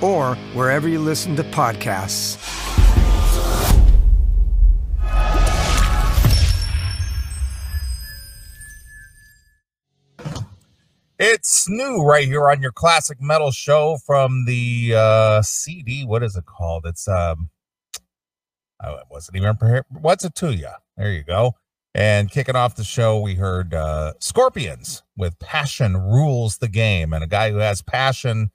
or wherever you listen to podcasts. It's new right here on your classic metal show from the uh CD. What is it called? It's um I wasn't even prepared. What's it to you? There you go. And kicking off the show, we heard uh Scorpions with Passion Rules the Game, and a guy who has passion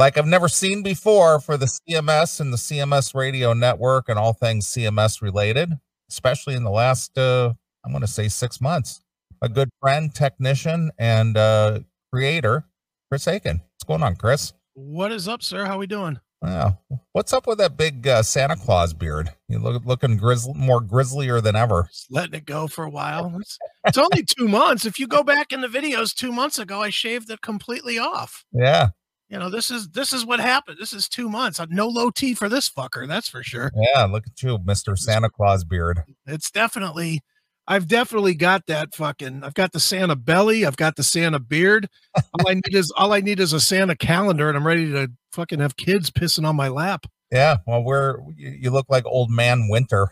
like I've never seen before for the CMS and the CMS radio network and all things CMS related, especially in the last uh I'm gonna say six months. A good friend, technician, and uh creator, Chris Akin. What's going on, Chris? What is up, sir? How we doing? Wow. What's up with that big uh, Santa Claus beard? You look looking grizzly, more grizzlier than ever. Just letting it go for a while. It's, it's only two months. If you go back in the videos two months ago, I shaved it completely off. Yeah. You know, this is this is what happened. This is two months. No low T for this fucker, that's for sure. Yeah, look at you, Mr. Santa Claus beard. It's definitely I've definitely got that fucking I've got the Santa belly, I've got the Santa beard. All I need is all I need is a Santa calendar and I'm ready to fucking have kids pissing on my lap. Yeah, well, we're you, you look like old man Winter.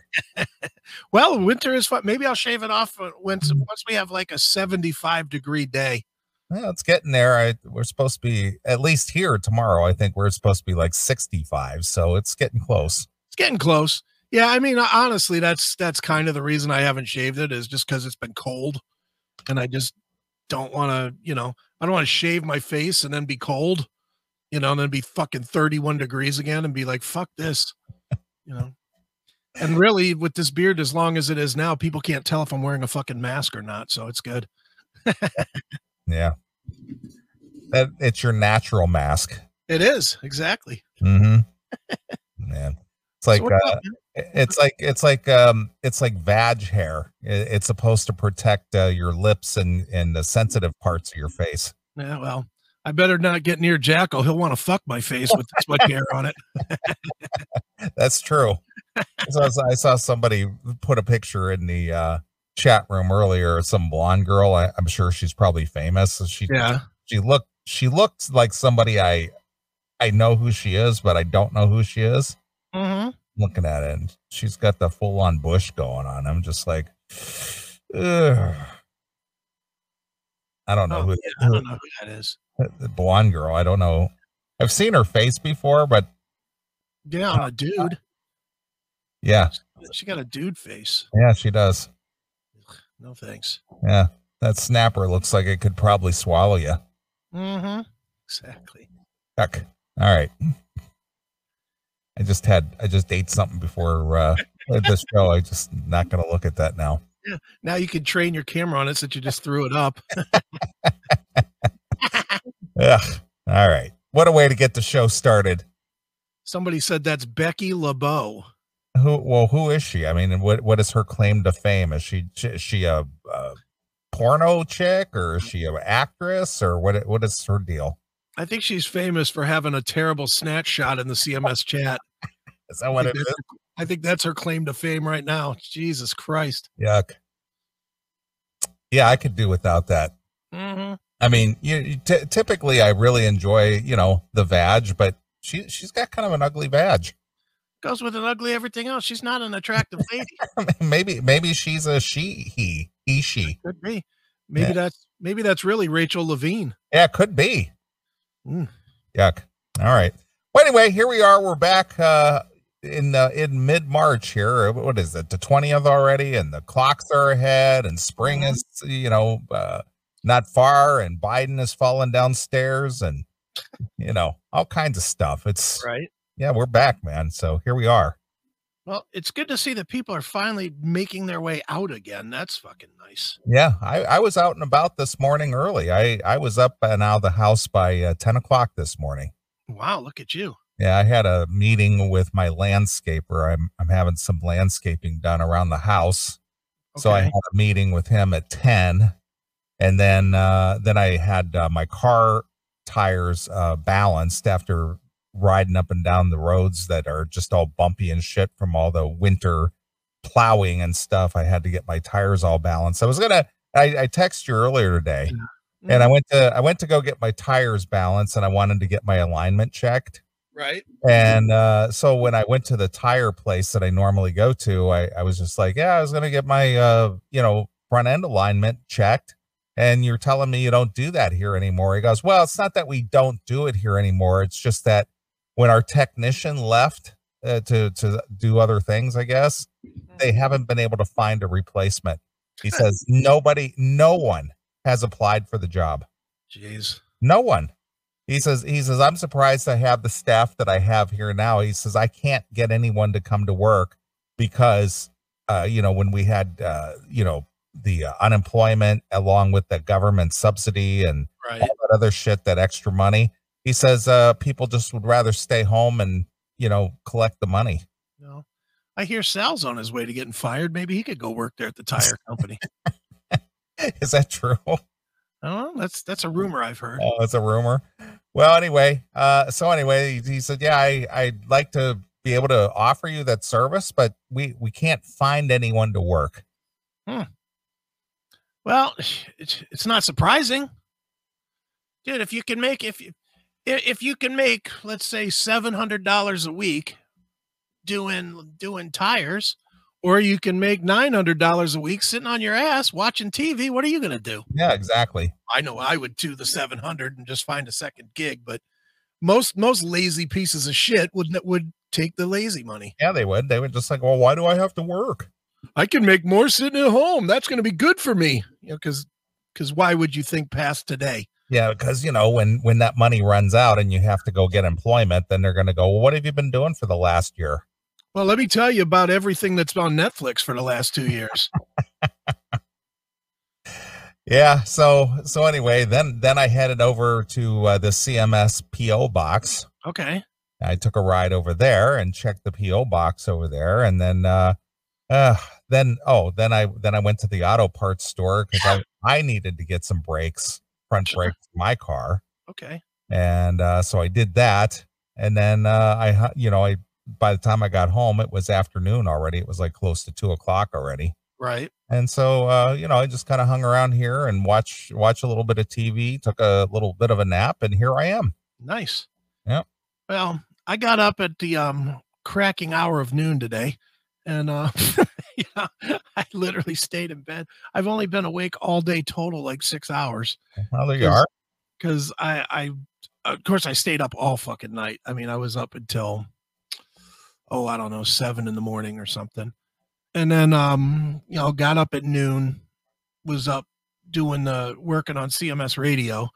well, winter is fun. Maybe I'll shave it off uh, once once we have like a 75 degree day. Yeah, it's getting there. I, we're supposed to be at least here tomorrow. I think we're supposed to be like 65, so it's getting close. It's getting close. Yeah, I mean, honestly, that's that's kind of the reason I haven't shaved it is just because it's been cold, and I just don't want to, you know, I don't want to shave my face and then be cold, you know, and then be fucking 31 degrees again and be like, fuck this, you know. And really, with this beard, as long as it is now, people can't tell if I'm wearing a fucking mask or not, so it's good. yeah, that it's your natural mask. It is exactly. Mm-hmm. Man, it's like so uh, up, it's like it's like um it's like vag hair. It's supposed to protect uh, your lips and and the sensitive parts of your face. Yeah, well, I better not get near Jackal. He'll want to fuck my face with this much hair on it. That's true. So I saw somebody put a picture in the uh, chat room earlier. Some blonde girl. I, am sure she's probably famous. She yeah. She looked. She looks like somebody I I know who she is, but I don't know who she is. Mm-hmm looking at it and she's got the full on bush going on. I'm just like, Ugh. I don't know oh, who, yeah, I don't know who that is. The blonde girl. I don't know. I've seen her face before, but yeah, on a dude. Yeah. She got a dude face. Yeah, she does. No thanks. Yeah. That snapper looks like it could probably swallow you. Mm-hmm. Exactly. Heck. All right. I just had I just ate something before uh this show. I just not gonna look at that now. Yeah. Now you can train your camera on it since you just threw it up. yeah. All right. What a way to get the show started. Somebody said that's Becky LeBeau. Who? Well, who is she? I mean, what what is her claim to fame? Is she is she a, a porno chick or is she an actress or what? What is her deal? I think she's famous for having a terrible snatch shot in the CMS chat. Is that what it is? I think that's her claim to fame right now. Jesus Christ. Yuck. Yeah, I could do without that. Mm-hmm. I mean, you t- typically I really enjoy, you know, the vag, but she she's got kind of an ugly vag. Goes with an ugly everything else. She's not an attractive lady. maybe maybe she's a she he he she. Could be. Maybe yeah. that's maybe that's really Rachel Levine. Yeah, could be. Mm. Yuck. All right. Well, anyway, here we are. We're back. Uh, in the in mid March here. What is it? The twentieth already, and the clocks are ahead, and spring Mhm. is you know uh, not far, and Biden is falling downstairs, and you know all kinds of stuff. It's Right. Yeah, we're back, man. So here we are. Well, it's good to see that people are finally making their way out again. That's fucking nice. Yeah, I, I was out and about this morning early. I I was up and out of the house by uh, ten o'clock this morning. Wow, look at you. Yeah, I had a meeting with my landscaper. I'm I'm having some landscaping done around the house. So I had a meeting with him at 10 and then uh then I had uh, my car tires uh balanced after riding up and down the roads that are just all bumpy and shit from all the winter plowing and stuff. I had to get my tires all balanced. I was to I I texted you earlier today and I Mhm. went to I went to go get my tires balanced and I wanted to get my alignment checked. right. And uh, so when I went to the tire place that I normally go to, I, I was just like, yeah, I was to get my, uh, you know, front end alignment checked. And you're telling me you don't do that here anymore. He goes, well, it's not that we don't do it here anymore. It's just that when our technician left uh, to, to do other things, I guess, they haven't been able to find a replacement. He says, nobody, no one has applied for the job. Jeez. No one. He says, he says, I'm surprised I have the staff that I have here now. He says, I can't get anyone to come to work because, uh, you know, when we had, uh, you know, the uh, unemployment along with the government subsidy and Right. all that other shit, that extra money, he says, uh, people just would rather stay home and, you know, collect the money. No. I hear Sal's on his way to getting fired. Maybe he could go work there at the tire company. Is that true? oh, that's that's a rumor I've heard. Oh, it's a rumor. Well, anyway, uh, so anyway, he, said, "Yeah, I I'd like to be able to offer you that service, but we we can't find anyone to work." Hmm. Well, it's it's not surprising, dude. If you can make if if you can make let's say seven hundred dollars a week doing doing tires, or you can make nine hundred dollars a week sitting on your ass watching TV. What are you gonna do? Yeah, exactly. I know I would do the seven hundred and just find a second gig, but most most lazy pieces of shit would would take the lazy money. Yeah, they would. They would just like, "Well, why do I have to work?" I can make more sitting at home. That's going to be good for me. You know, because because why would you think past today? Yeah, because you know when when that money runs out and you have to go get employment, then they're going to go, "Well, what have you been doing for the last year?" Well, let me tell you about everything that's on Netflix for the last two years. Yeah. So so anyway, then then I headed over to uh, the CMS PO box. Okay. I took a ride over there and checked the PO box over there, and then uh, uh, then oh, then I then I went to the auto parts store because I I needed to get some brakes, front Sure. brakes for my car, Okay. and uh, so I did that, and then uh, I you know I by the time I got home it was afternoon already. It was like close to two o'clock already. Right. And so, uh, you know, I just kind of hung around here and watch watch a little bit of TV, took a little bit of a nap, and here I am. Nice. Yeah. Well, I got up at the um cracking hour of noon today, and uh, yeah, I literally stayed in bed. I've only been awake all day total, like six hours. Well, there you are. because I, I, of course, I stayed up all fucking night. I mean, I was up until, oh, I don't know, seven in the morning or something, and then, um, you know, got up at noon, was up doing the working on CMS radio,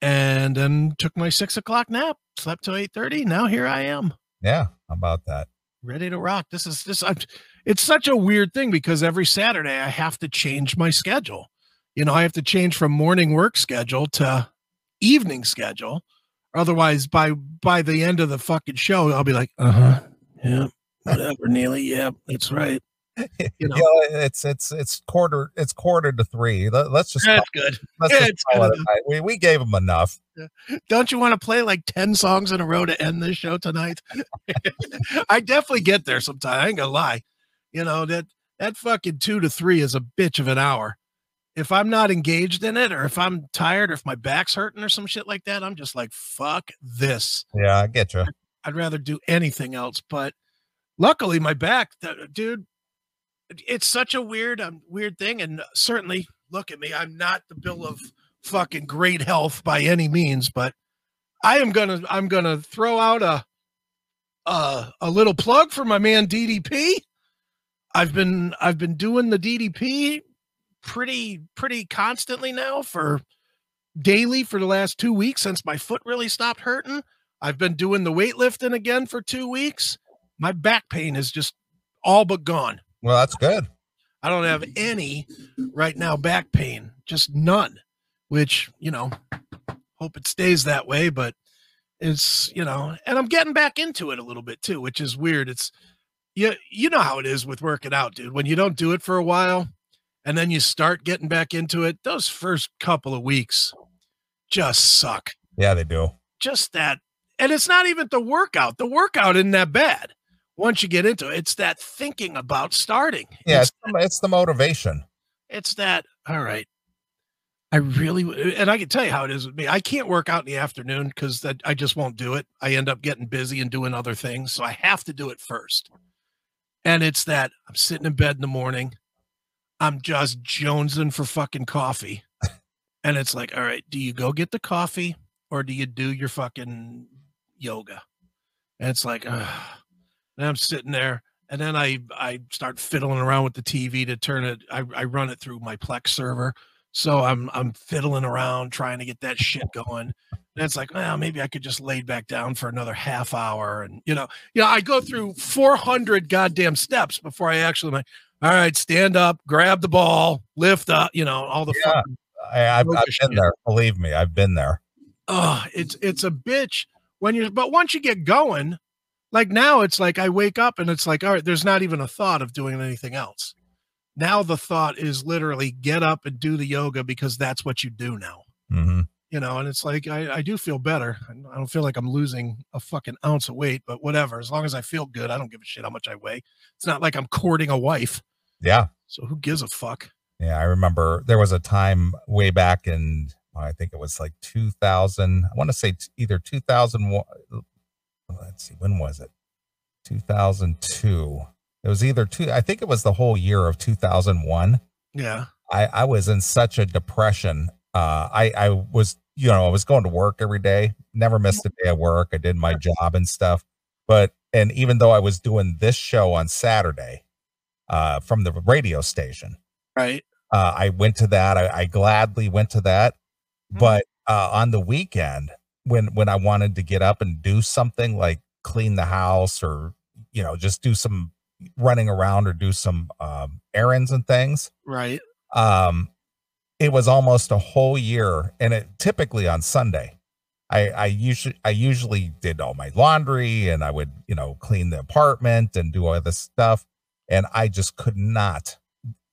and then took my six o'clock nap, slept till eight thirty. Now here I am, Yeah, how about that? ready to rock. This is this. I'm, it's such a weird thing because every Saturday I have to change my schedule. You know, I have to change from morning work schedule to evening schedule. Otherwise, by by the end of the fucking show, I'll be like, uh huh, yeah, whatever, Neeley, yeah, that's right. You know, Yeah, it's it's it's quarter it's quarter to three. Let, us just that's good. let's yeah, just call good it a. We we gave them enough. Don't you want to play like ten songs in a row to end this show tonight? I definitely get there sometime. I ain't gonna lie. You know that that fucking two to three is a bitch of an hour. If I'm not engaged in it, or if I'm tired, or if my back's hurting, or some shit like that, I'm just like, fuck this. Yeah, I get you. I'd rather do anything else. But luckily, my back, dude, it's such a weird, um, weird thing. And certainly, look at me. I'm not the bill of fucking great health by any means, but I am gonna, I'm gonna throw out a, uh, a little plug for my man DDP. I've been I've been doing the DDP pretty pretty constantly now for daily for the last two weeks since my foot really stopped hurting. I've been doing the weightlifting again for two weeks. My back pain is just all but gone. Well, that's good. I don't have any right now back pain, just none, which, you know, hope it stays that way, but it's, you know, and I'm getting back into it a little bit too, which is weird. It's you you know how it is with working out, dude. When you don't do it for a while and then you start getting back into it, those first couple of weeks just suck. Yeah, they do. Just that and it's not even the workout. The workout isn't that bad once you get into it. It's that thinking about starting. Yeah, It's, it's, it's the motivation. it's that, all right. I really, and I can tell you how it is with me. I can't work out in the afternoon because that I just won't do it. I end up getting busy and doing other things. So I have to do it first. And it's that I'm sitting in bed in the morning. I'm just jonesing for fucking coffee. And it's like, all right, do you go get the coffee or do you do your fucking yoga? And it's like, uh, and I'm sitting there, and then I I start fiddling around with the TV to turn it. I, I run it through my Plex server, so I'm I'm fiddling around trying to get that shit going. And it's like, well, maybe I could just lay back down for another half hour, and you know, you know, I go through 400 goddamn steps before I actually like, all right, stand up, grab the ball, lift up, you know, all the Yeah. I, I've, I've been shit. there. Believe me, I've been there. oh it's it's a bitch when you're but once you get going like now it's like i wake up and it's like all right there's not even a thought of doing anything else now the thought is literally get up and do the yoga because that's what you do now hmm you know and it's like i, I do feel better i don't feel like i'm losing a fucking ounce of weight but whatever as long as i feel good i don't give a shit how much i weigh it's not like i'm courting a wife Yeah. so who gives a fuck Yeah, I remember there was a time way back in I think it was like 2000. I want to say either 2001. Let's see, when was it? 2002. It was either two. I think it was the whole year of 2001. yeah I I was in such a depression. Uh, I I was you know I was going to work every day. Never missed a day of work. I did my job and stuff. But and even though I was doing this show on Saturday, uh, from the radio station right uh, I went to that. I, I gladly went to that. Mhm. But uh, on the weekend, when when I wanted to get up and do something like clean the house or you know just do some running around or do some um, errands and things, right um, it was almost a whole year, and it typically on Sunday. I, I usually I usually did all my laundry and I would you know clean the apartment and do all this stuff, and I just could not.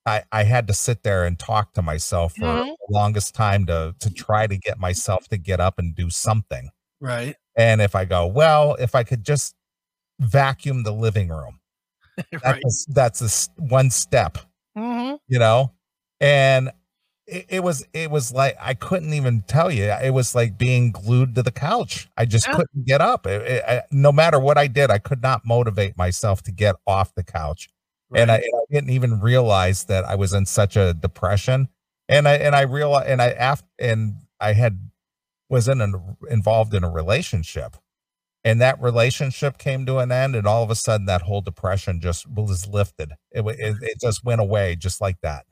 I I had to sit there and talk to myself for Mhm. the longest time to to try to get myself to get up and do something. right And if I go, well, if I could just vacuum the living room, right. that's that's a s one step hmm you know? And it, it was it was like i couldn't even tell you it was like being glued to the couch. I just Yeah. couldn't get up. It- it- I- no matter what i did i could not motivate myself to get off the couch. And, I, and I didn't even realize that i was in such a depression. And i and i realized and i after and i had was in an involved in a relationship and that relationship came to an end and all of a sudden that whole depression just was lifted it, it, it just went away just like that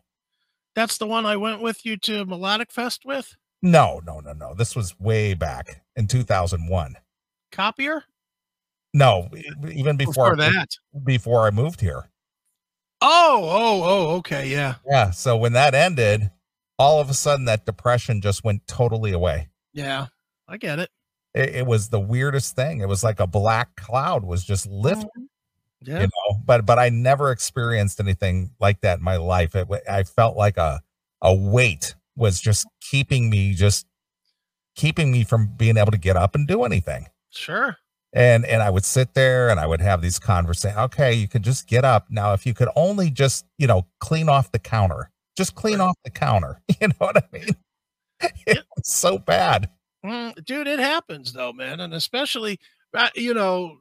That's the one I went with you to Melodic Fest with? no no no no this was way back in 2001 Copier? no even before Before that. before i moved here Oh, oh, oh, okay, yeah. yeah so when that ended all of a sudden that depression just went totally away Yeah. I get it. It, it was the weirdest thing. It was like a black cloud was just oh, lifted Yeah. you know but but i never experienced anything like that in my life. It, i felt like a a weight was just keeping me just keeping me from being able to get up and do anything. Sure. and and i would sit there and i would have these conversations okay you could just get up. Now if you could only just you know clean off the counter just clean off the counter you know what i mean? It was so bad Mm, dude, it happens though, man. And especially, uh, you know,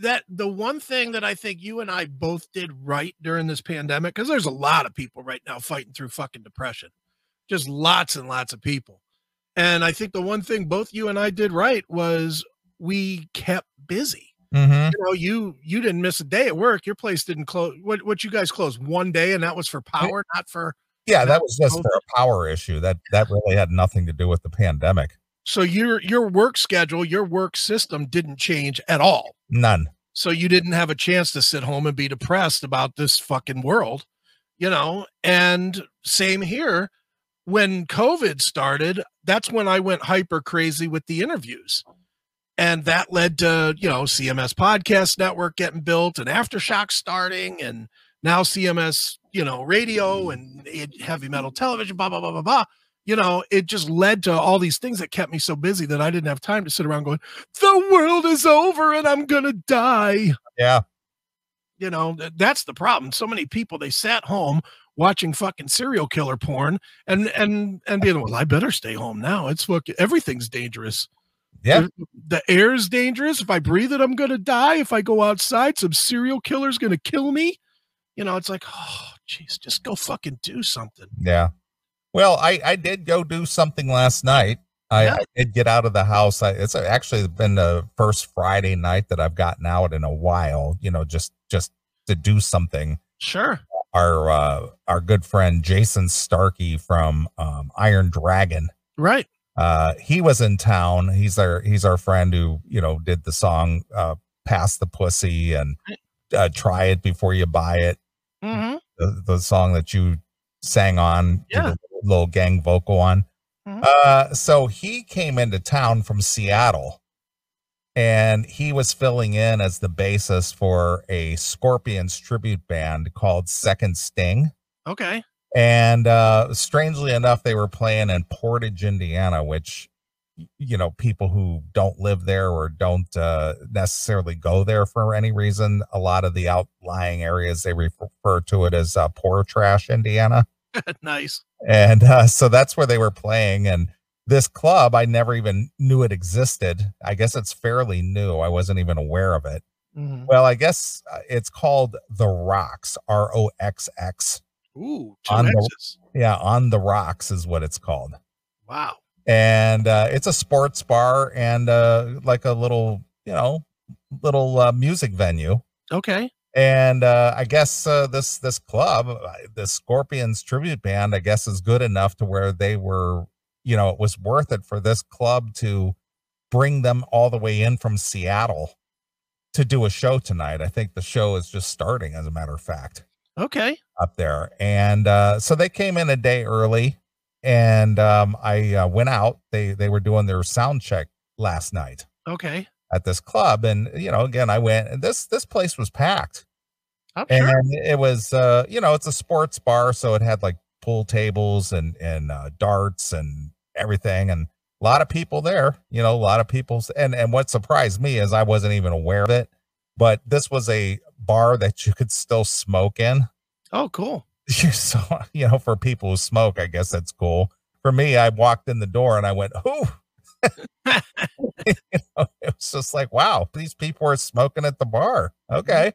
that the one thing that I think you and I both did right during this pandemic, because there's a lot of people right now fighting through fucking depression, just lots and lots of people. And I think the one thing both you and I did right was we kept busy. Mm-hmm. You know, you you didn't miss a day at work. Your place didn't close. What what you guys closed one day, and that was for power, not for. Yeah, that was just for a power issue. That that really had nothing to do with the pandemic. So your your work schedule, your work system didn't change at all. None. So you didn't have a chance to sit home and be depressed about this fucking world, you know? And same here. When COVID started, that's when I went hyper crazy with the interviews. And that led to, you know, CMS Podcast Network getting built and Aftershock starting and now CMS, you know, radio and heavy metal television, blah, blah, blah, blah, blah you know, it just led to all these things that kept me so busy that I didn't have time to sit around going, the world is over and I'm going to die. Yeah. You know, that's the problem. So many people, they sat home watching fucking serial killer porn and, and, and being, well, I better stay home now. It's fucking, everything's dangerous. Yeah. The air's dangerous. If I breathe it, I'm going to die. If I go outside, some serial killer's going to kill me. You know, it's like, oh, jeez, just go fucking do something. Yeah. Well, I, I did go do something last night. I, yeah. I did get out of the house. I, it's actually been the first Friday night that I've gotten out in a while. You know, just just to do something. Sure. Our uh, our good friend Jason Starkey from um, Iron Dragon. Right. Uh, he was in town. He's our he's our friend who you know did the song uh, "Pass the Pussy" and uh, "Try It Before You Buy It." Mm-hmm. The, the song that you sang on. Yeah little gang vocal on. Mhm. Uh, so he came into town from Seattle and he was filling in as the bassist for a Scorpions tribute band called Second Sting. Okay. And uh, strangely enough, they were playing in Portage, Indiana, which you know people who don't live there or don't uh, necessarily go there for any reason. A lot of the outlying areas they refer to it as uh, poor trash, Indiana nice. And uh, so that's where they were playing and this club i never even knew it existed. I guess it's fairly new. I wasn't even aware of it. Mhm. well i guess uh, it's called the rocks r-o-x-x Ooh, two On the- yeah on the rocks is what it's called. Wow. and uh, it's a sports bar and uh, like a little you know little uh, music venue. Okay. And uh, I guess uh, this this club, uh, the Scorpions tribute band, I guess is good enough to where they were, you know, it was worth it for this club to bring them all the way in from Seattle to do a show tonight. I think the show is just starting, as a matter of fact, Okay. up there, and uh, so they came in a day early, and um, I uh, went out. They they were doing their sound check last night Okay. At this club, and you know, again, I went, and this this place was packed I'm and sure. it was uh you know it's a sports bar so it had like pool tables and and uh, darts and everything and a lot of people there you know a lot of people and and what surprised me is i wasn't even aware of it but this was a bar that you could still smoke in Oh, cool. so you know for people who smoke i guess that's cool for me i walked in the door and i went oh you know, it was just like wow these people are smoking at the bar okay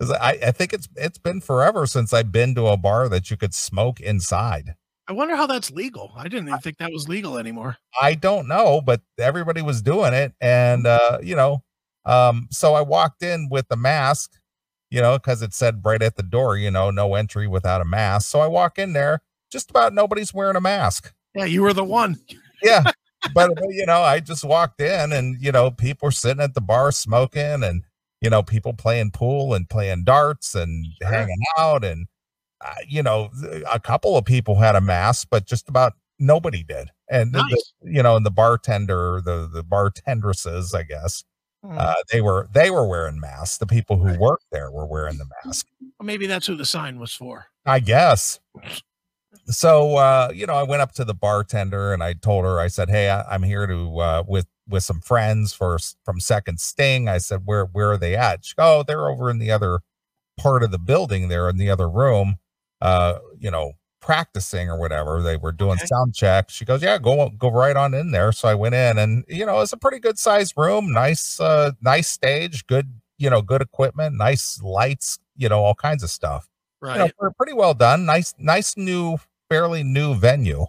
'Cause I, I think it's it's been forever since I've been to a bar that you could smoke inside. I wonder how that's legal. I didn't even think that was legal anymore. I don't know, but everybody was doing it, and uh, you know, um, so I walked in with the mask, you know, because it said right at the door, you know, no entry without a mask. So I walk in there, just about nobody's wearing a mask. Yeah, you were the one. Yeah, but you know, I just walked in, and you know, people were sitting at the bar smoking, and you know, people playing pool and playing darts and Sure. hanging out, and uh, you know, a couple of people had a mask, but just about nobody did. And the- the- you know, and the bartender, the the bartendresses, I guess, Hmm. uh, they were they were wearing masks. The people who worked there were wearing the mask. Well, maybe that's who the sign was for. I guess. So uh, you know, I went up to the bartender and I told her, I said, "Hey, I, I'm here to uh, with with some friends for from Second Sting." I said, "Where where are they at?" She "Oh, they're over in the other part of the building. There in the other room, uh, you know, practicing or whatever. They were doing Okay. sound check." She goes, "Yeah, go go right on in there." So I went in, and you know, it's a pretty good sized room, nice uh, nice stage, good you know, good equipment, nice lights, you know, all kinds of stuff Right. you know, pre- pretty well done. Nice, nice new, fairly new venue.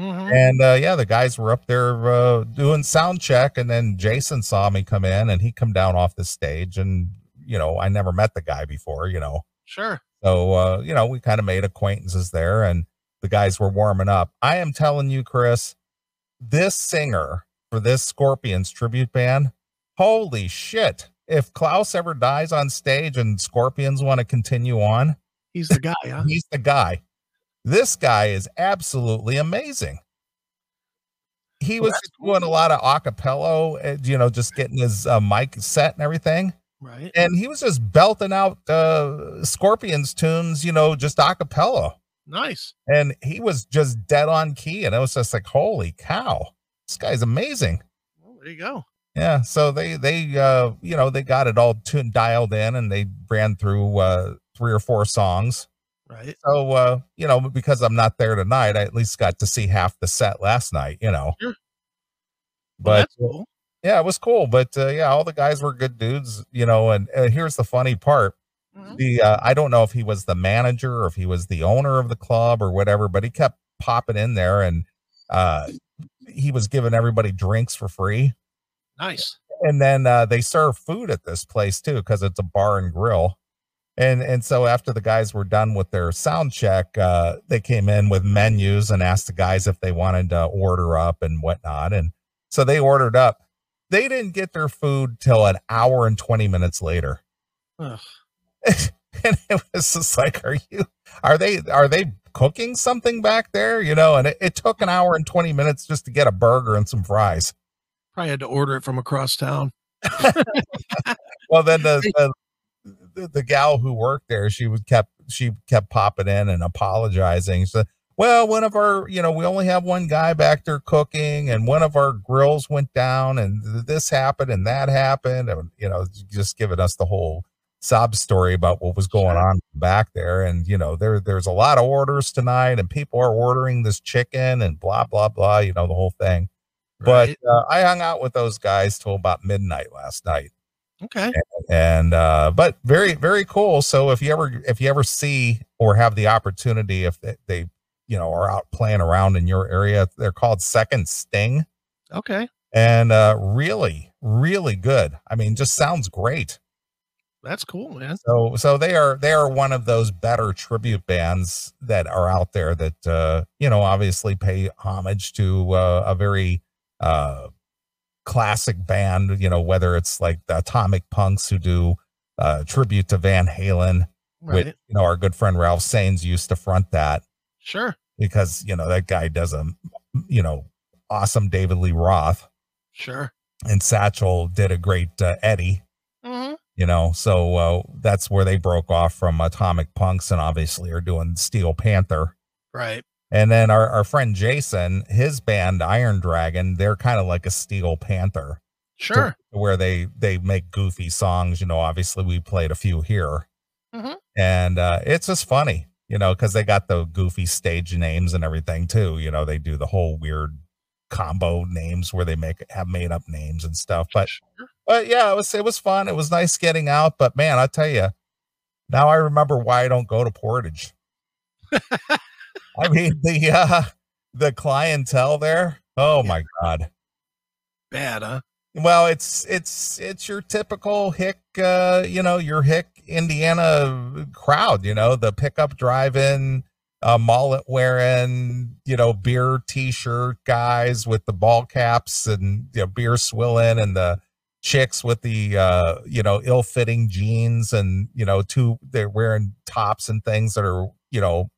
Mhm. And uh, yeah, the guys were up there uh, doing sound check, and then Jason saw me come in, and he come down off the stage, and you know, I never met the guy before, you know, Sure. so uh, you know, we kind of made acquaintances there, and the guys were warming up. I am telling you, Chris, this singer for this Scorpions tribute band, holy shit! If Klaus ever dies on stage and Scorpions want to continue on, He's the guy, huh? he's the guy. This guy is absolutely amazing. He was just doing a lot of acapella, uh, you know, just getting his uh, mic set and everything. Right. And he was just belting out uh, Scorpions tunes, you know, just acapella. Nice. And he was just dead on key. And I was just like, holy cow, this guy's amazing. Well, there you go. Yeah. So they, they, uh, you know, they got it all tuned, dialed in and they ran through uh, three or four songs. Right. So, uh, you know, because I'm not there tonight, I at least got to see half the set last night, you know. Sure. Well, But cool. yeah, it was cool. But uh, yeah, all the guys were good dudes, you know. And uh, here's the funny part: Mhm. the uh, I don't know if he was the manager or if he was the owner of the club or whatever, but he kept popping in there and uh, he was giving everybody drinks for free. Nice. And then uh, they serve food at this place too because it's a bar and grill. And and so after the guys were done with their sound check, uh, they came in with menus and asked the guys if they wanted to order up and whatnot. And so they ordered up. They didn't get their food till an hour and 20 minutes later. And it was just like, are you are they are they cooking something back there? You know, and it, it took an hour and 20 minutes just to get a burger and some fries. Probably had to order it from across town. Well, then the, the the, the gal who worked there, she would kept she kept popping in and apologizing. So, well, one of our, you know, we only have one guy back there cooking, and one of our grills went down, and this happened and that happened, and you know, just giving us the whole sob story about what was going on back there. And you know, there there's a lot of orders tonight, and people are ordering this chicken and blah blah blah. You know, the whole thing. Right. But uh, I hung out with those guys till about midnight last night okay. and uh but very very cool so if you ever if you ever see or have the opportunity if they, they you know are out playing around in your area they're called second sting Okay. and uh really really good i mean just sounds great That's cool, man. so so they are they are one of those better tribute bands that are out there that uh you know obviously pay homage to uh, a very uh classic band you know whether it's like the atomic punks who do uh tribute to van halen Right. with you know our good friend Ralph Saenz used to front that Sure. because you know that guy does a you know awesome david lee roth Sure. and satchel did a great uh, eddie hmm you know so uh, that's where they broke off from atomic punks and obviously are doing steel panther Right. And then our, our friend jason his band iron dragon they're kind of like a steel panther Sure. where they they make goofy songs you know obviously we played a few here Mhm. and uh it's just funny you know because they got the goofy stage names and everything too you know they do the whole weird combo names where they make have made up names and stuff but Sure. but yeah, it was it was fun. It was nice getting out. But man, I tell you, now I remember why I don't go to Portage. I mean the uh the clientele there. Oh my god. Bad, huh? Well, it's it's it's your typical hick, uh, you know, your hick Indiana crowd. You know, the pickup driving, uh, mullet wearing, you know, beer t-shirt guys with the ball caps and you know, beer swilling, and the chicks with the uh, you know, ill-fitting jeans, and you know, two they're wearing tops and things that are, you know,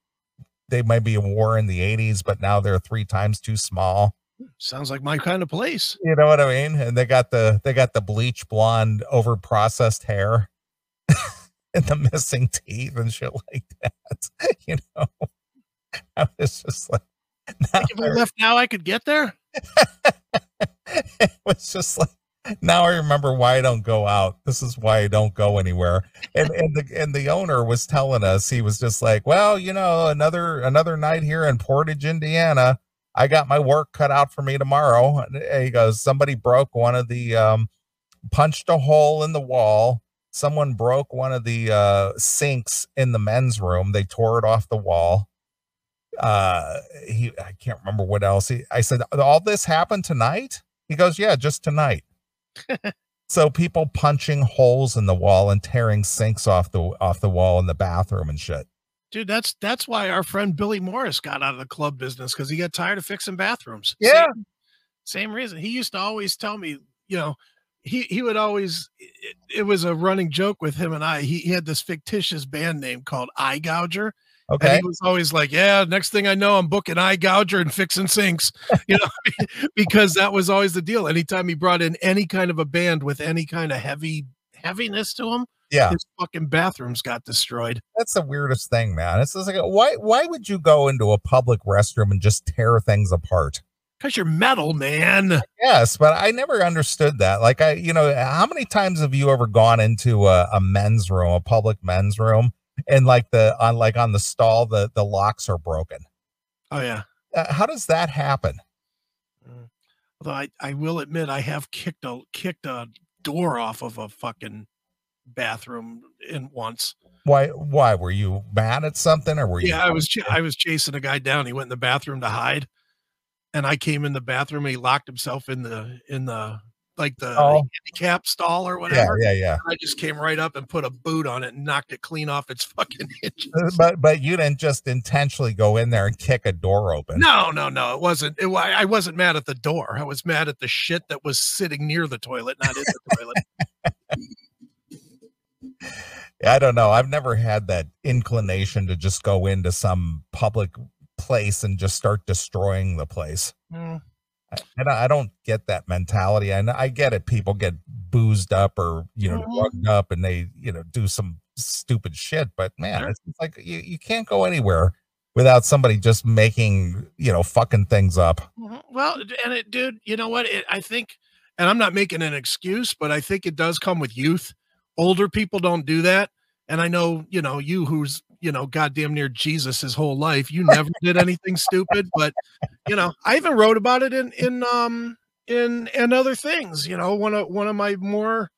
they might be a war in the '80s, but now they're three times too small. Sounds like my kind of place. You know what I mean? And they got the they got the bleach blonde over processed hair and the missing teeth and shit like that. You know, I was just like, now If I left now, I could get there. it was just like now I remember why I don't go out. This is why I don't go anywhere. And and the and the owner was telling us he was just like, well, you know, another another night here in Portage, Indiana. I got my work cut out for me tomorrow. And he goes, somebody broke one of the um punched a hole in the wall. Someone broke one of the uh sinks in the men's room. They tore it off the wall. uh he I can't remember what else. He, I said all this happened tonight? He goes, "Yeah, just tonight." So people punching holes in the wall and tearing sinks off the off the wall in the bathroom and shit. Dude, that's that's why our friend Billy Morris got out of the club business because he got tired of fixing bathrooms. Yeah. Same, same reason. He used to always tell me, you know, he he would always it, it was a running joke with him and I. He, he had this fictitious band name called Eye Gouger. And Okay. he was always like, Yeah, next thing I know, I'm booking eye gouger and fixing sinks, you know, because that was always the deal. Anytime he brought in any kind of a band with any kind of heavy heaviness to him, Yeah. his fucking bathrooms got destroyed. That's the weirdest thing, man. It's just like why why would you go into a public restroom and just tear things apart? Because you're metal, man. Yes, but I never understood that. Like I, you know, how many times have you ever gone into a, a men's room, a public men's room, and like the on like on the stall, the the locks are broken? Oh yeah. Uh, how does that happen? Mm. Although I, I will admit I have kicked a kicked a door off of a fucking bathroom in once. Why why were you mad at something or were you? Yeah, I was ch- I was chasing a guy down. He went in the bathroom to hide, and I came in the bathroom. and He locked himself in the in the like the Oh. handicap stall or whatever. yeah, yeah. yeah. I just came right up and put a boot on it and knocked it clean off its fucking hinges. Uh, But but you didn't just intentionally go in there and kick a door open. No, no, no. It wasn't. It, I wasn't mad at the door. I was mad at the shit that was sitting near the toilet, not in the toilet. I don't know. I've never had that inclination to just go into some public place and just start destroying the place. Mm. I, I don't- I don't get that mentality. I know, I get it. People get boozed up or you know Mhm. drugged up, and they you know do some stupid shit. But man, Sure. it's it's like you, you can't go anywhere without somebody just making you know fucking things up. Mhm. Well, and it, dude, you know what? It, I think, and I'm not making an excuse, but I think it does come with youth. Older people don't do that. And I know, you know, you who's, you know, goddamn near Jesus his whole life, you never did anything stupid. But, you know, I even wrote about it in, in, um, in, and other things, you know, one of, one of my more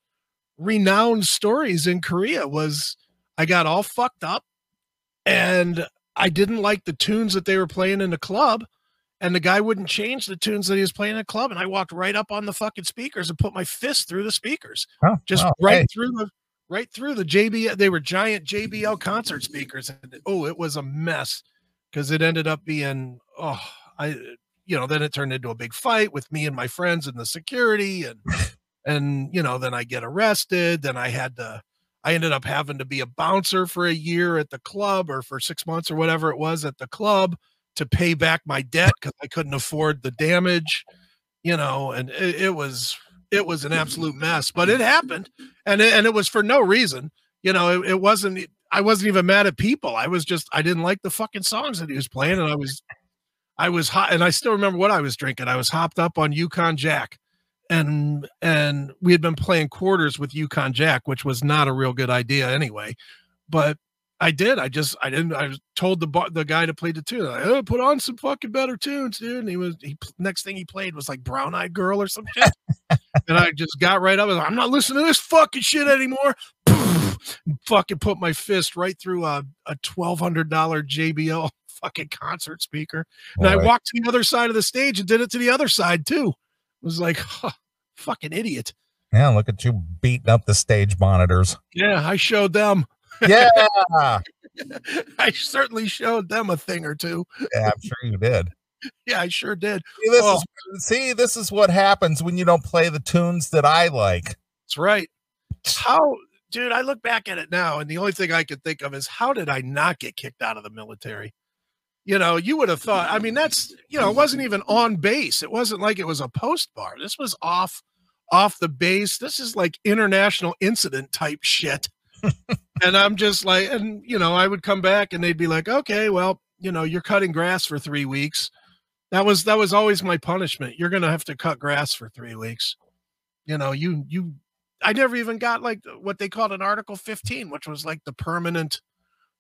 renowned stories in Korea was I got all fucked up and I didn't like the tunes that they were playing in the club and the guy wouldn't change the tunes that he was playing in the club and i walked right up on the fucking speakers and put my fist through the speakers Oh, just wow. right Hey, through the right through the jbl they were giant jbl concert speakers and oh it was a mess because it ended up being oh i you know then it turned into a big fight with me and my friends and the security and and you know then i get arrested then i had to i ended up having to be a bouncer for a year at the club or for six months or whatever it was at the club to pay back my debt because I couldn't afford the damage, you know, and it, it was it was an absolute mess. But it happened, and it, and it was for no reason, you know. It, it wasn't. I wasn't even mad at people. I was just I didn't like the fucking songs that he was playing, and I was I was hot, and I still remember what I was drinking. I was hopped up on Yukon Jack, and and we had been playing quarters with Yukon Jack, which was not a real good idea anyway. But I did. I just I didn't. I told the the guy to play the tune. I oh, put on some fucking better tunes, dude. And he was he next thing he played was like Brown Eyed Girl or some shit. And I just got right up. And I'm not listening to this fucking shit anymore. fucking put my fist right through a a twelve hundred dollar JBL fucking concert speaker. And I walked to the other side of the stage and did it to the other side too. It was like, huh, fucking idiot. Yeah, look at you beating up the stage monitors. Yeah, I showed them. Yeah, I certainly showed them a thing or two. yeah I'm sure you did. Yeah, I sure did. See this, Oh. is, see, this is what happens when you don't play the tunes that I like. That's right. How, dude, I look back at it now, and the only thing I could think of is how did I not get kicked out of the military? You know, you would have thought, I mean, that's, you know, it wasn't even on base. It wasn't like it was a post bar. This was off, off the base. This is like international incident type shit. and I'm just like, and, you know, I would come back and they'd be like, okay, well, you know, you're cutting grass for three weeks. That was, that was always my punishment. You're to have to cut grass for three weeks. You know, you, you, I never even got like what they called an Article 15, which was like the permanent,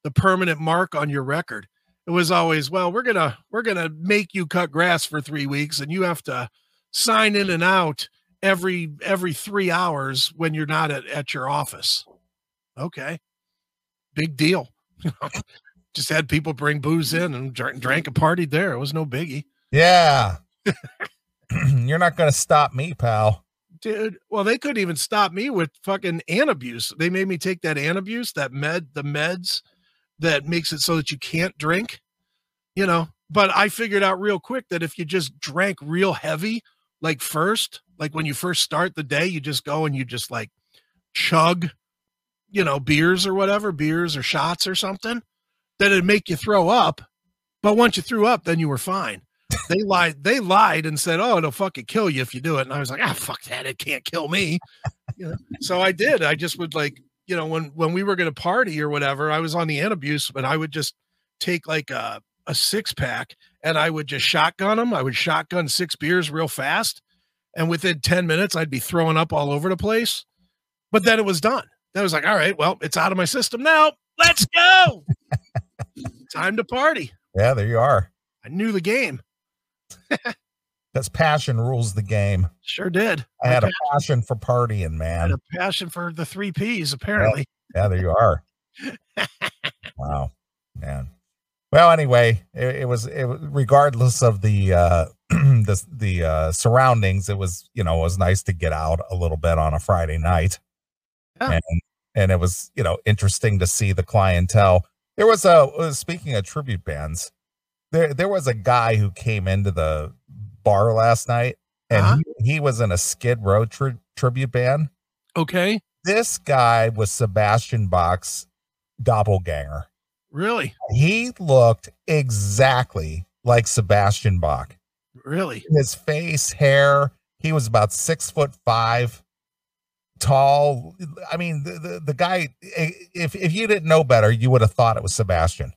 the permanent mark on your record. It was always, well, we're gonna we're gonna make you cut grass for three weeks, and you have to sign in and out every every three hours when you're not at, at your office. Okay, big deal. just had people bring booze in and drank, drank and partied there. It was no biggie. Yeah. You're not going to stop me, pal. Dude, well, they couldn't even stop me with fucking Antabuse. They made me take that Antabuse, that med, the meds that makes it so that you can't drink, you know. But I figured out real quick that if you just drank real heavy, like first, like when you first start the day, you just go and you just like chug, you know, beers or whatever, beers or shots or something, that it'd make you throw up. But once you threw up, then you were fine. They lied. They lied and said, "Oh, it'll fucking kill you if you do it." And I was like, "Ah, fuck that! It can't kill me." You know? So I did. I just would like, you know, when when we were going to party or whatever, I was on the Antabuse, but I would just take like a a six pack and I would just shotgun them. I would shotgun six beers real fast, and within ten minutes, I'd be throwing up all over the place. But then it was done. I was like, "All right, well, it's out of my system now. Let's go." Time to party. Yeah, there you are. I knew the game. Because passion rules the game. Sure did. I had a passion for partying, I had man. a passion for the three P's, apparently. Yeah, there you are. wow, man. Well, anyway, it, it was it was regardless of the uh the the uh surroundings, it was you know, it was nice to get out a little bit on a Friday night. Yeah. And and it was, you know, interesting to see the clientele. There was a uh, speaking of tribute bands, there there was a guy who came into the bar last night and Uh-huh. he, he was in a Skid Row tri- tribute band Okay. this guy was Sebastian Bach's doppelganger. Really? He looked exactly like Sebastian Bach. Really? His face, hair, he was about six foot five, tall. I mean, the, the, the guy, if, if you didn't know better, you would have thought it was Sebastian.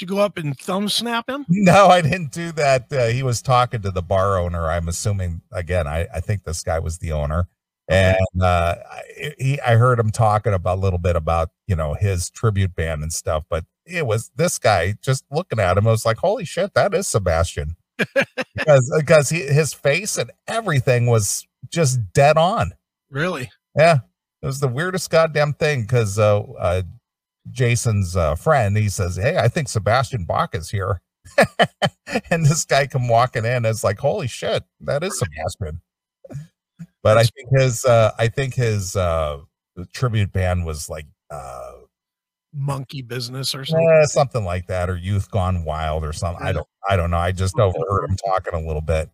You go up and thumb snap him? No, I didn't do that. Uh, he was talking to the bar owner. I'm assuming, again, I, I think this guy was the owner. And uh, I, he, I heard him talking about a little bit about, you know, his tribute band and stuff. But it was this guy just looking at him. I was like, holy shit, that is Sebastian. because because he, his face and everything was just dead on. Really? Yeah, it was the weirdest goddamn thing because uh, uh, Jason's uh, friend he says, "Hey, I think Sebastian Bach is here," and this guy come walking in. It's like, holy shit, that is Sebastian. But I think his uh, I think his uh, tribute band was like uh, Monkey business or something? eh, something like that, or Youth Gone Wild or something. I don't I don't know. I just overheard him talking a little bit.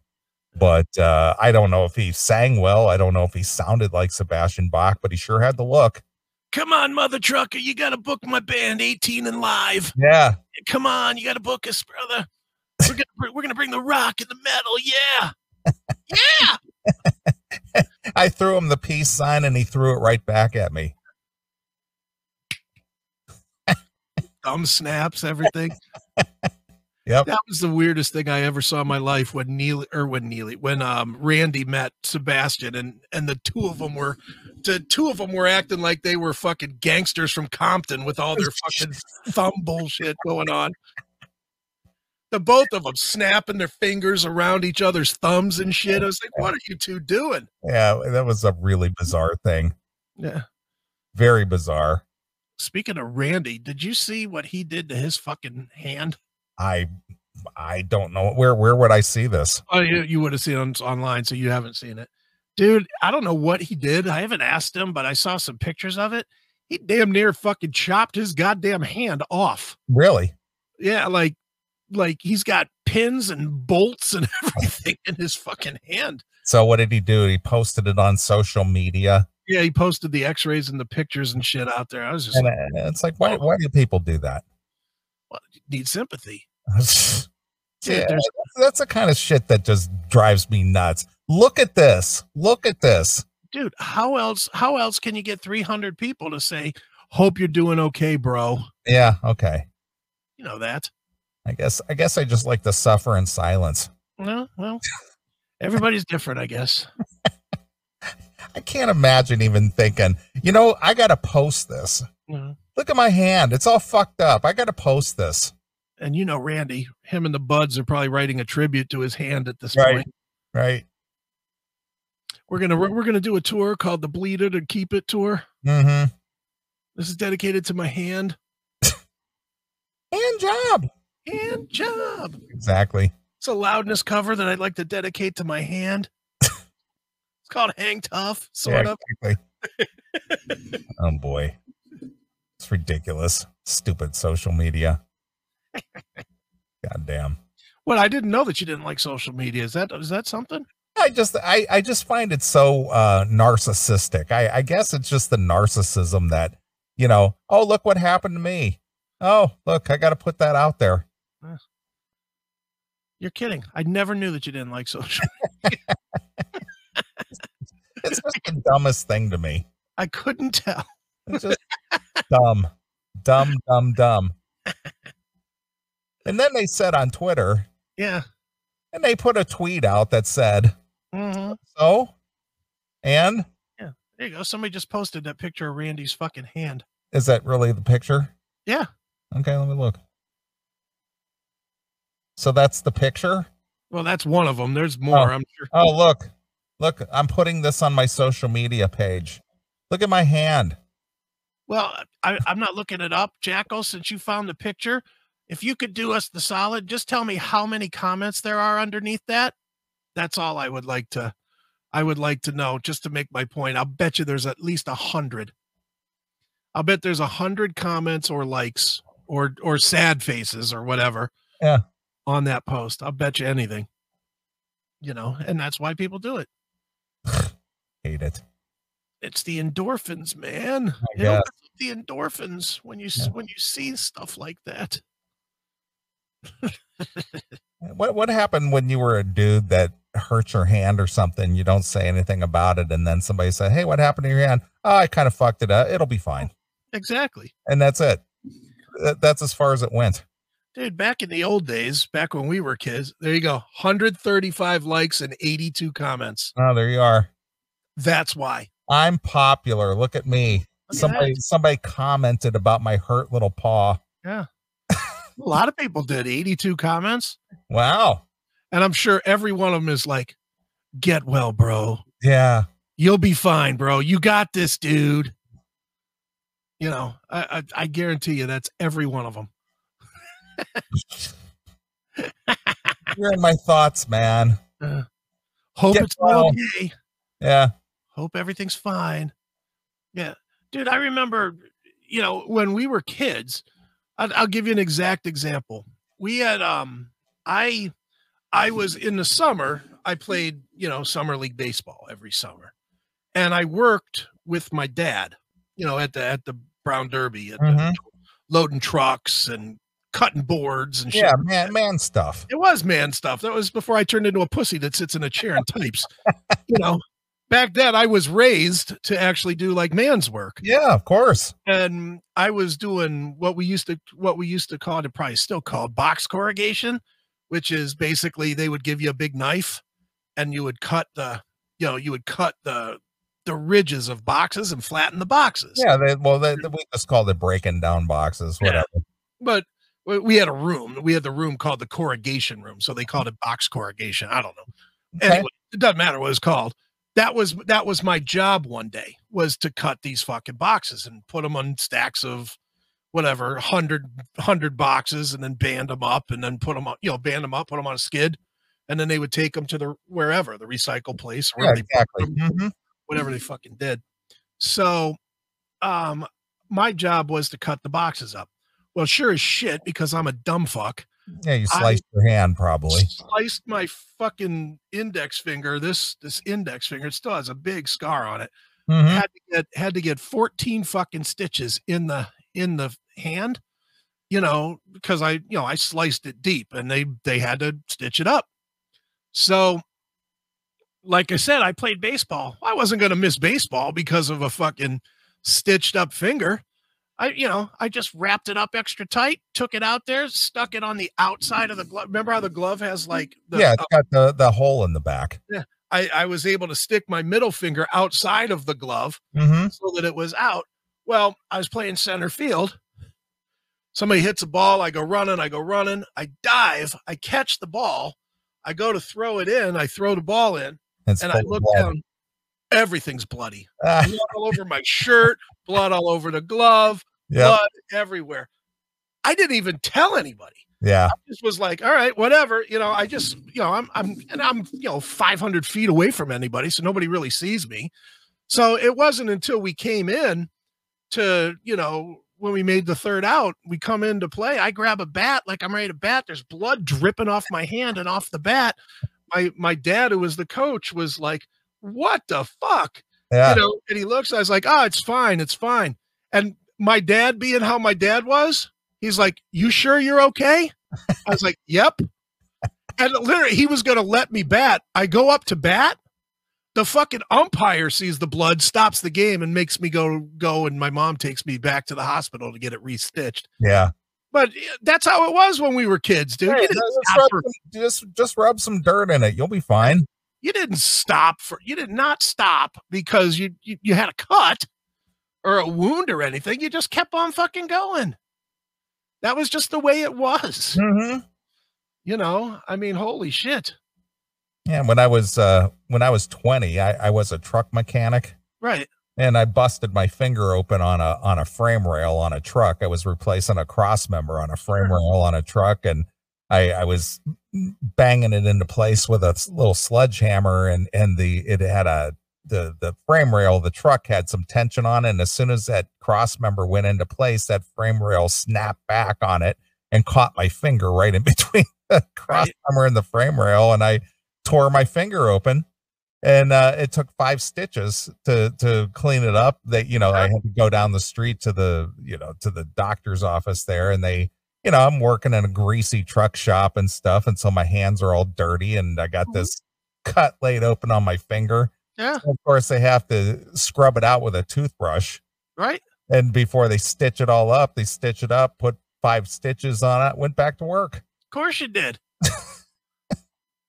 But uh, I don't know if he sang well. I don't know if he sounded like Sebastian Bach, but he sure had the look. Come on, mother trucker. You got to book my band 18 and Life. Yeah. Come on. You got to book us, brother. We're going to we're gonna bring the rock and the metal. Yeah. Yeah. I threw him the peace sign and he threw it right back at me. Thumb snaps, everything. Yep. That was the weirdest thing I ever saw in my life when Neeley or when Neeley when um Randy met Sebastian and and the two of them were the two of them were acting like they were fucking gangsters from Compton with all their fucking thumb bullshit going on. The both of them snapping their fingers around each other's thumbs and shit. I was like, what are you two doing? Yeah, that was a really bizarre thing. Yeah. Very bizarre. Speaking of Randy, did you see what he did to his fucking hand? I I don't know where where would I see this? Oh, you, you would have seen it on, online, so you haven't seen it. Dude, I don't know what he did. I haven't asked him, but I saw some pictures of it. He damn near fucking chopped his goddamn hand off. Really? Yeah, like like he's got pins and bolts and everything in his fucking hand. So what did he do? He posted it on social media. Yeah, he posted the x-rays and the pictures and shit out there. I was just And like, uh, it's like why why do people do that? well, you need sympathy. Yeah, that's the kind of shit that just drives me nuts. Look at this. Look at this. Dude, how else how else can you get 300 people to say, "Hope you're doing okay, bro"? Yeah, okay. You know that. I guess I guess I just like to suffer in silence. Well, well, everybody's different, I guess. I can't imagine even thinking, you know, I got to post this. Yeah. Look at my hand. It's all fucked up. I got to post this. And you know, Randy, him and the Buds are probably writing a tribute to his hand at this Right. point. Right. We're gonna we're gonna do a tour called the Bleed It or Keep It tour. Mm-hmm. This is dedicated to my hand. hand job. Hand job. Exactly. It's a loudness cover that I'd like to dedicate to my hand. it's called Hang Tough, sort Yeah, of. exactly. oh boy. It's ridiculous. Stupid social media. God damn. Well, I didn't know that you didn't like social media. Is that is that something? I just I, I just find it so uh narcissistic. I, I guess it's just the narcissism that, you know, oh look what happened to me. Oh, look, I gotta put that out there. You're kidding. I never knew that you didn't like social. It's just the dumbest thing to me. I couldn't tell. It's just dumb. Dumb, dumb, dumb. And then they said on Twitter, Yeah. and they put a tweet out that said, hmm So, and yeah, There you go. Somebody just posted that picture of Randy's fucking hand. is that really the picture? Yeah. Okay, let me look. So that's the picture. Well, that's one of them. There's more. Oh. I'm sure. Oh, look, look, I'm putting this on my social media page. Look at my hand. Well, I, I'm not looking it up, Jackal. Since you found the picture, if you could do us the solid, just tell me how many comments there are underneath that. That's all I would like to. I would like to know just to make my point. I'll bet you there's at least a hundred. I'll bet there's a hundred comments or likes or or sad faces or whatever. Yeah. On that post, I'll bet you anything. You know, and that's why people do it. Hate it. It's the endorphins, man. I It opens up the endorphins when you Yeah. when you see stuff like that. What what happened when you were a dude that hurt your hand or something? You don't say anything about it, and then somebody said, "Hey, what happened to your hand?" Oh, I kind of fucked it up. It'll be fine, Exactly. and that's it. That's as far as it went. Dude, back in the old days, back when we were kids, there you go. 135 likes and 82 comments. Oh, there you are. That's why. I'm popular. Look at me. Look at Somebody somebody commented about my hurt little paw. Yeah. A lot of people did 82 comments. Wow. And I'm sure every one of them is like, get well, bro. Yeah. You'll be fine, bro. You got this, dude. You know, I, I, I guarantee you that's every one of them. You're in my thoughts, man. Hope Get it's well. okay. Yeah. hope everything's fine. Yeah, dude, I remember, you know, when we were kids. I'll, I'll give you an exact example. We had, um, I, I was in the summer. I played, you know, summer league baseball every summer, and I worked with my dad, you know, at the at the Brown Derby, at the, Mhm. loading trucks and cutting boards and shit. Yeah, man, man stuff. It was man stuff. That was before I turned into a pussy that sits in a chair and types. you know, back then I was raised to actually do like man's work. Yeah, of course. And I was doing what we used to what we used to call it, probably still called box corrugation, which is basically they would give you a big knife and you would cut the, you know, you would cut the the ridges of boxes and flatten the boxes. Yeah, they, well, they, we just called it breaking down boxes, Yeah. whatever. But we- we had a room. We had the room called the corrugation room. So they called it box corrugation. I don't know. Okay. anyway, it doesn't matter what it's called. That was that was my job one day was to cut these fucking boxes and put them on stacks of whatever 100 100 boxes and then band them up and then put them on you know band them up put them on a skid and then they would take them to the wherever the recycle place or Yeah, exactly. Mhm. whatever they fucking did so um my job was to cut the boxes up well sure as shit because i'm a dumb fuck Yeah, you I- sliced your hand probably. sliced my fucking index finger. This this index finger it still has a big scar on it. Mhm. Had to get had to get 14 fucking stitches in the in the hand, you know, because I you know I sliced it deep and they they had to stitch it up. So like I said, I played baseball. I wasn't gonna miss baseball because of a fucking stitched up finger. I, you know, I just wrapped it up extra tight, took it out there, stuck it on the outside of the glove. Remember how the glove has like the, yeah, it's got the, the hole in the back. Yeah, I, I was able to stick my middle finger outside of the glove Mm-hmm. so that it was out. Well, I was playing center field. Somebody hits a ball. I go running. I go running. I dive. I catch the ball. I go to throw it in. I throw the ball in, It's and I look blood. down. Everything's bloody. Ah, Blood all over my shirt. Blood all over the glove. yeah. Blood everywhere. I didn't even tell anybody. Yeah. I just was like, all right, whatever. You know, I just, you know, I'm, I'm, and I'm, you know, 500 feet away from anybody, so nobody really sees me. So it wasn't until we came in to, you know, when we made the third out, we come in to play. I grab a bat like I'm ready to bat. There's blood dripping off my hand and off the bat. My my dad, who was the coach, was like, "What the fuck?" Yeah. You know, and he looks. I was like, "Oh, it's fine, it's fine." And my dad, being how my dad was, he's like, "You sure you're okay?" I was like, "Yep." And literally, he was going to let me bat. I go up to bat. The fucking umpire sees the blood, stops the game, and makes me go go. And my mom takes me back to the hospital to get it restitched. Yeah. But that's how it was when we were kids, dude. Hey, just, rub for some, just just rub some dirt in it. You'll be fine. you didn't stop for you did not stop because you, you you had a cut or a wound or anything you just kept on fucking going that was just the way it was Mm-hmm. you know i mean holy shit Yeah. When I was uh when I was 20, I, I was a truck mechanic right and I busted my finger open on a on a frame rail on a truck. I was replacing a cross member on a frame rail on a truck and I, I was banging it into place with a little sledgehammer and and the it had a the the frame rail the truck had some tension on it and as soon as that cross member went into place that frame rail snapped back on it and caught my finger right in between the cross member and the frame rail and I tore my finger open and uh, it took five stitches to to clean it up. That you know i had to go down the street to the you know to the doctor's office there and they you know i'm working in a greasy truck shop and stuff and so my hands are all dirty and i got Mhm. this cut laid open on my finger. Yeah. Of course they have to scrub it out with a toothbrush. Right. And before they stitch it all up they stitch it up put five stitches on it went back to work. Of course you did. so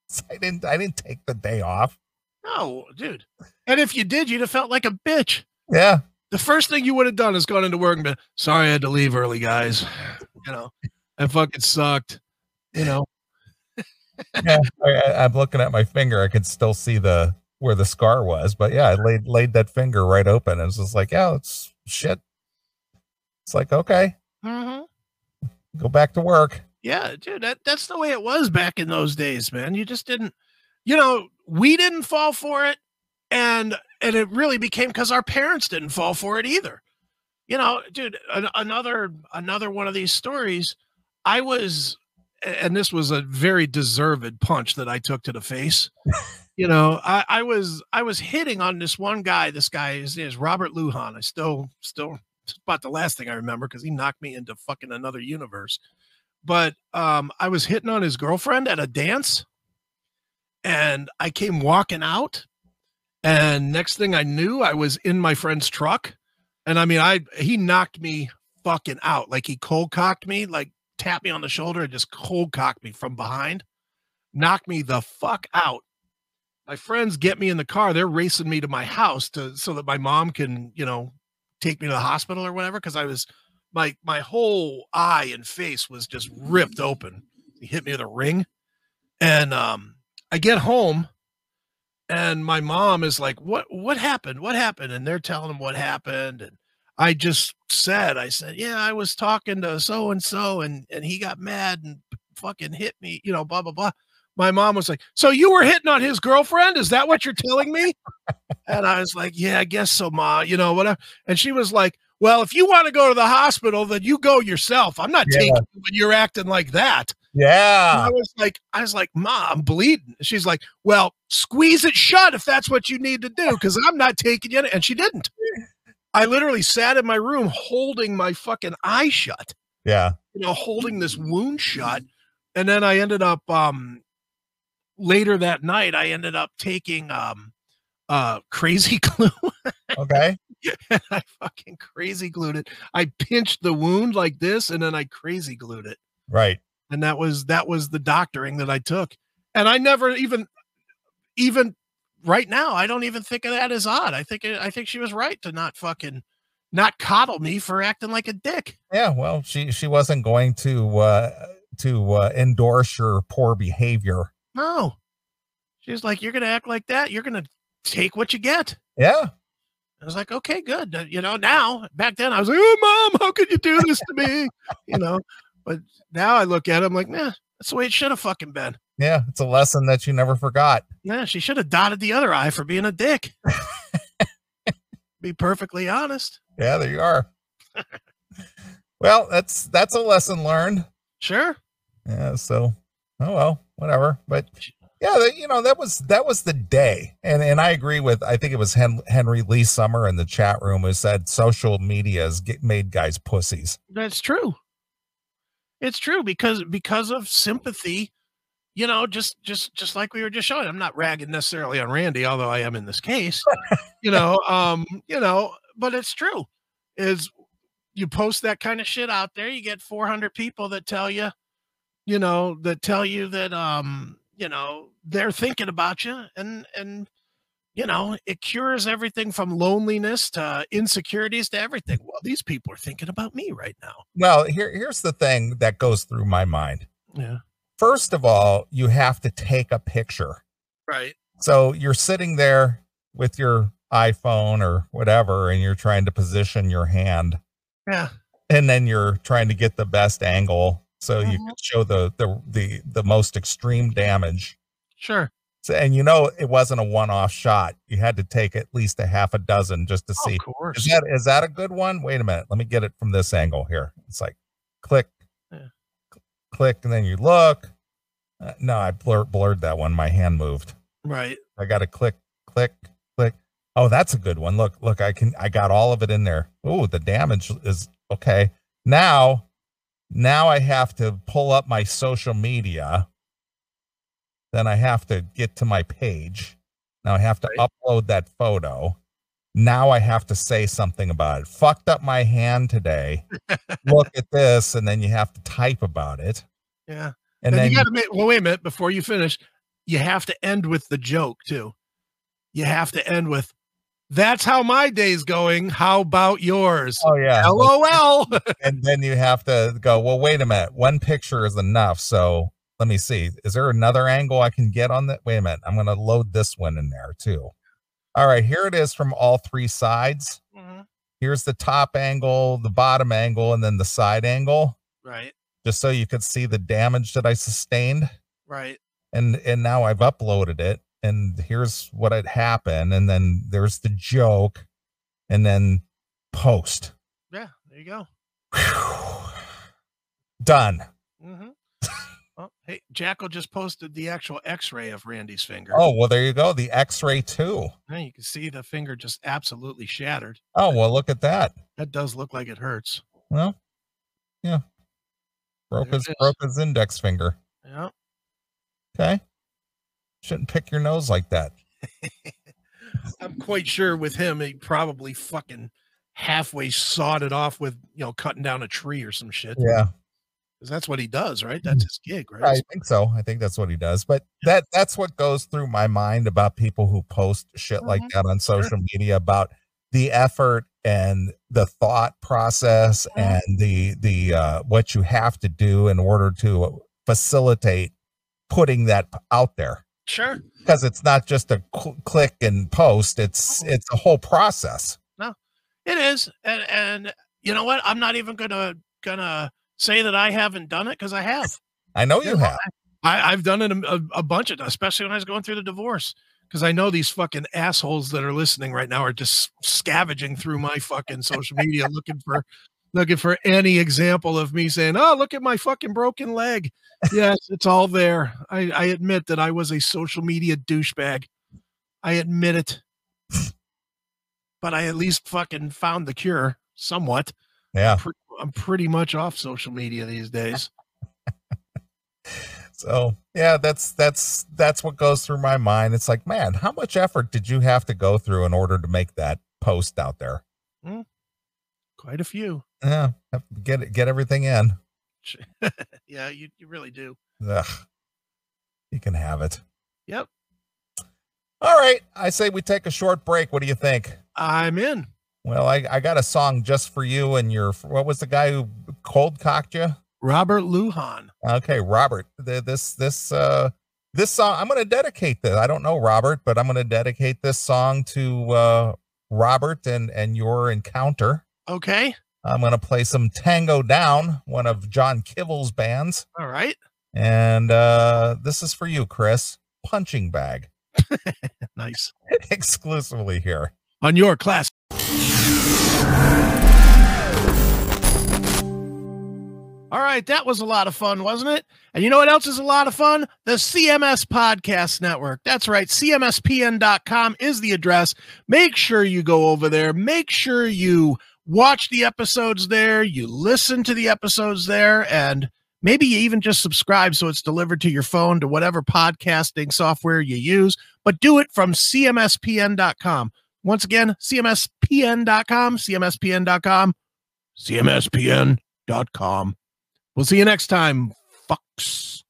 i didn't i didn't take the day off no dude and if you did you'd have felt like a bitch yeah the first thing you would have done is gone into work and been sorry i had to leave early guys you know that fucking sucked you know yeah, I, I'm looking at my finger. I could still see the where the scar was, but yeah, I laid laid that finger right open. And it's just like, yeah, it's shit. It's like, okay, mm-hmm. go back to work. Yeah, dude, that, that's the way it was back in those days, man. You just didn't, you know, we didn't fall for it, and and it really became because our parents didn't fall for it either. You know, dude, an, another another one of these stories. I was, and this was a very deserved punch that I took to the face. you know, I, I was I was hitting on this one guy. This guy is is Robert Lujan. I still still about the last thing I remember because he knocked me into fucking another universe but um, I was hitting on his girlfriend at a dance, and I came walking out, and next thing I knew, I was in my friend's truck, and I mean, I he knocked me fucking out, like he cold cocked me, like tapped me on the shoulder and just cold cocked me from behind, knocked me the fuck out. My friends get me in the car; they're racing me to my house to so that my mom can, you know, take me to the hospital or whatever because I was my my whole eye and face was just ripped open. He hit me with a ring, and um, I get home, and my mom is like, "What what happened? What happened?" And they're telling him what happened, and I just said, "I said, yeah, I was talking to so and so, and and he got mad and fucking hit me, you know, blah blah blah." My mom was like, "So you were hitting on his girlfriend? Is that what you're telling me?" and I was like, "Yeah, I guess so, ma. You know, whatever." And she was like, well, if you want to go to the hospital, then you go yourself. I'm not Yeah. taking you when you're acting like that. And Yeah. I was like, I was like, Ma, I'm bleeding. She's like, Well, squeeze it shut if that's what you need to do, because I'm not taking you. And she didn't. I literally sat in my room holding my fucking eye shut, Yeah. you know, holding this wound shut. And then I ended up um later that night, I ended up taking um uh crazy glue. Okay. And I fucking crazy glued it. I pinched the wound like this, and then I crazy glued it. Right. And that was that was the doctoring that I took. And I never even even right now, I don't even think of that as odd. I think I think she was right to not fucking not coddle me for acting like a dick. Yeah. Well, she she wasn't going to uh to uh, endorse your poor behavior. No. She's like, You're gonna act like that, you're gonna take what you get. Yeah. I was like, okay, good. Uh, You know, now back then I was like, oh, mom, how could you do this to me? you know, But now I look at it, I'm like, nah, that's the way it should have fucking been. Yeah, it's a lesson that you never forgot. Yeah, she should have dotted the other eye for being a dick. Be perfectly honest. Yeah, there you are. well, that's that's a lesson learned. Sure. Yeah, so oh well, whatever. But yeah, you know that was that was the day, and and I agree with. I think it was Hen- Henry Lee Summer in the chat room who said social media has get, made guys pussies. That's true. It's true because because of sympathy, you know, just just just like we were just showing. I'm not ragging necessarily on Randy, although I am in this case. you know, um, you know, but it's true. Is you post that kind of shit out there, you get 400 people that tell you, you know, that tell you that um, you know, they're thinking about you and and you know, it cures everything from loneliness to insecurities to everything. Well, these people are thinking about me right now. Well, here here's the thing that goes through my mind. Yeah. First of all, you have to take a picture. Right. So you're sitting there with your iPhone or whatever, and you're trying to position your hand, Yeah. and then you're trying to get the best angle so you Mhm. can show the the the the most extreme damage. Sure. So, and you know it wasn't a one-off shot. You had to take at least a half a dozen just to see. Of course. Is that is that a good one? Wait a minute. Let me get it from this angle here. It's like click, Yeah. cl- click, and then you look. Uh, no, I blur, blurred that one. My hand moved. right. I got to click, click, click. Oh, that's a good one. Look, look, I can, I got all of it in there. Oh, the damage is okay. Now, now I have to pull up my social media. Then I have to get to my page. Now I have to Right. upload that photo. Now I have to say something about it. Fucked up my hand today. Look at this. And then you have to type about it. Yeah. And And then you got to make, well, wait a minute before you finish. You have to end with the joke too. You have to end with, "That's how my day's going. How about yours?" oh yeah. LOL. and then you have to go well wait a minute one picture is enough so let me see is there another angle i can get on that wait a minute i'm going to load this one in there too all right here it is from all three sides Mhm. here's the top angle the bottom angle and then the side angle Right. just so you could see the damage that i sustained Right. and and now i've uploaded it and here's what had happened and then there's the joke and then post Yeah. There you go. Whew. done hmm oh, hey, Jackal just posted the actual X-ray of Randy's finger. Oh, well, there you go. The X-ray too. Yeah, you can see the finger just absolutely shattered. Oh, well, look at that. That does look like it hurts. Well, yeah. Broke There his broke his index finger. Yeah. Okay. Shouldn't pick your nose like that. I'm quite sure with him, he probably fucking halfway sawed it off with, you know, cutting down a tree or some shit. Yeah, 'Cause that's what he does, right? That's his gig, right? I think so. I think that's what he does. But that that's what goes through my mind about people who post shit like Mhm. that on social media about the effort and the thought process Mhm. and the the uh what you have to do in order to facilitate putting that out there. Sure. because it's not just a cl- click and post it's it's a whole process No. It is. And and you know what? I'm not even gonna gonna say that I haven't done it because I have. i know you Yeah, have I, I've done it a, a, a bunch of, especially when I was going through the divorce. Because I know these fucking assholes that are listening right now are just scavenging through my fucking social media looking for looking for any example of me saying, "Oh, look at my fucking broken leg." Yes, it's all there. I, I admit that I was a social media douchebag. I admit it. but I at least fucking found the cure somewhat. yeah Pre- I'm pretty much off social media these days. so yeah that's that's that's what goes through my mind it's like man how much effort did you have to go through in order to make that post out there hmm. Quite a few. yeah get it get everything in yeah, you, you really do. Ugh. you can have it Yep. all right i say we take a short break what do you think I'm in. well i i got a song just for you and your what was the guy who cold cocked you Robert Lujan. Okay, Robert, th- this this uh this song I'm going to dedicate this. I don't know Robert, but I'm going to dedicate this song to uh Robert and and your encounter. Okay. I'm going to play some Tango Down, one of John Kivel's bands. All right. And uh, this is for you, Chris. Punching Bag. Nice. Exclusively here. On your class. All right, that was a lot of fun, wasn't it? And you know what else is a lot of fun? The CMS Podcast Network. That's right. CMSPN.com is the address. Make sure you go over there. Make sure you watch the episodes there, you listen to the episodes there, and maybe you even just subscribe so it's delivered to your phone to whatever podcasting software you use. But do it from CMSPN.com. Once again, CMSPN.com, CMSPN.com, CMSPN.com. We'll see you next time, fucks.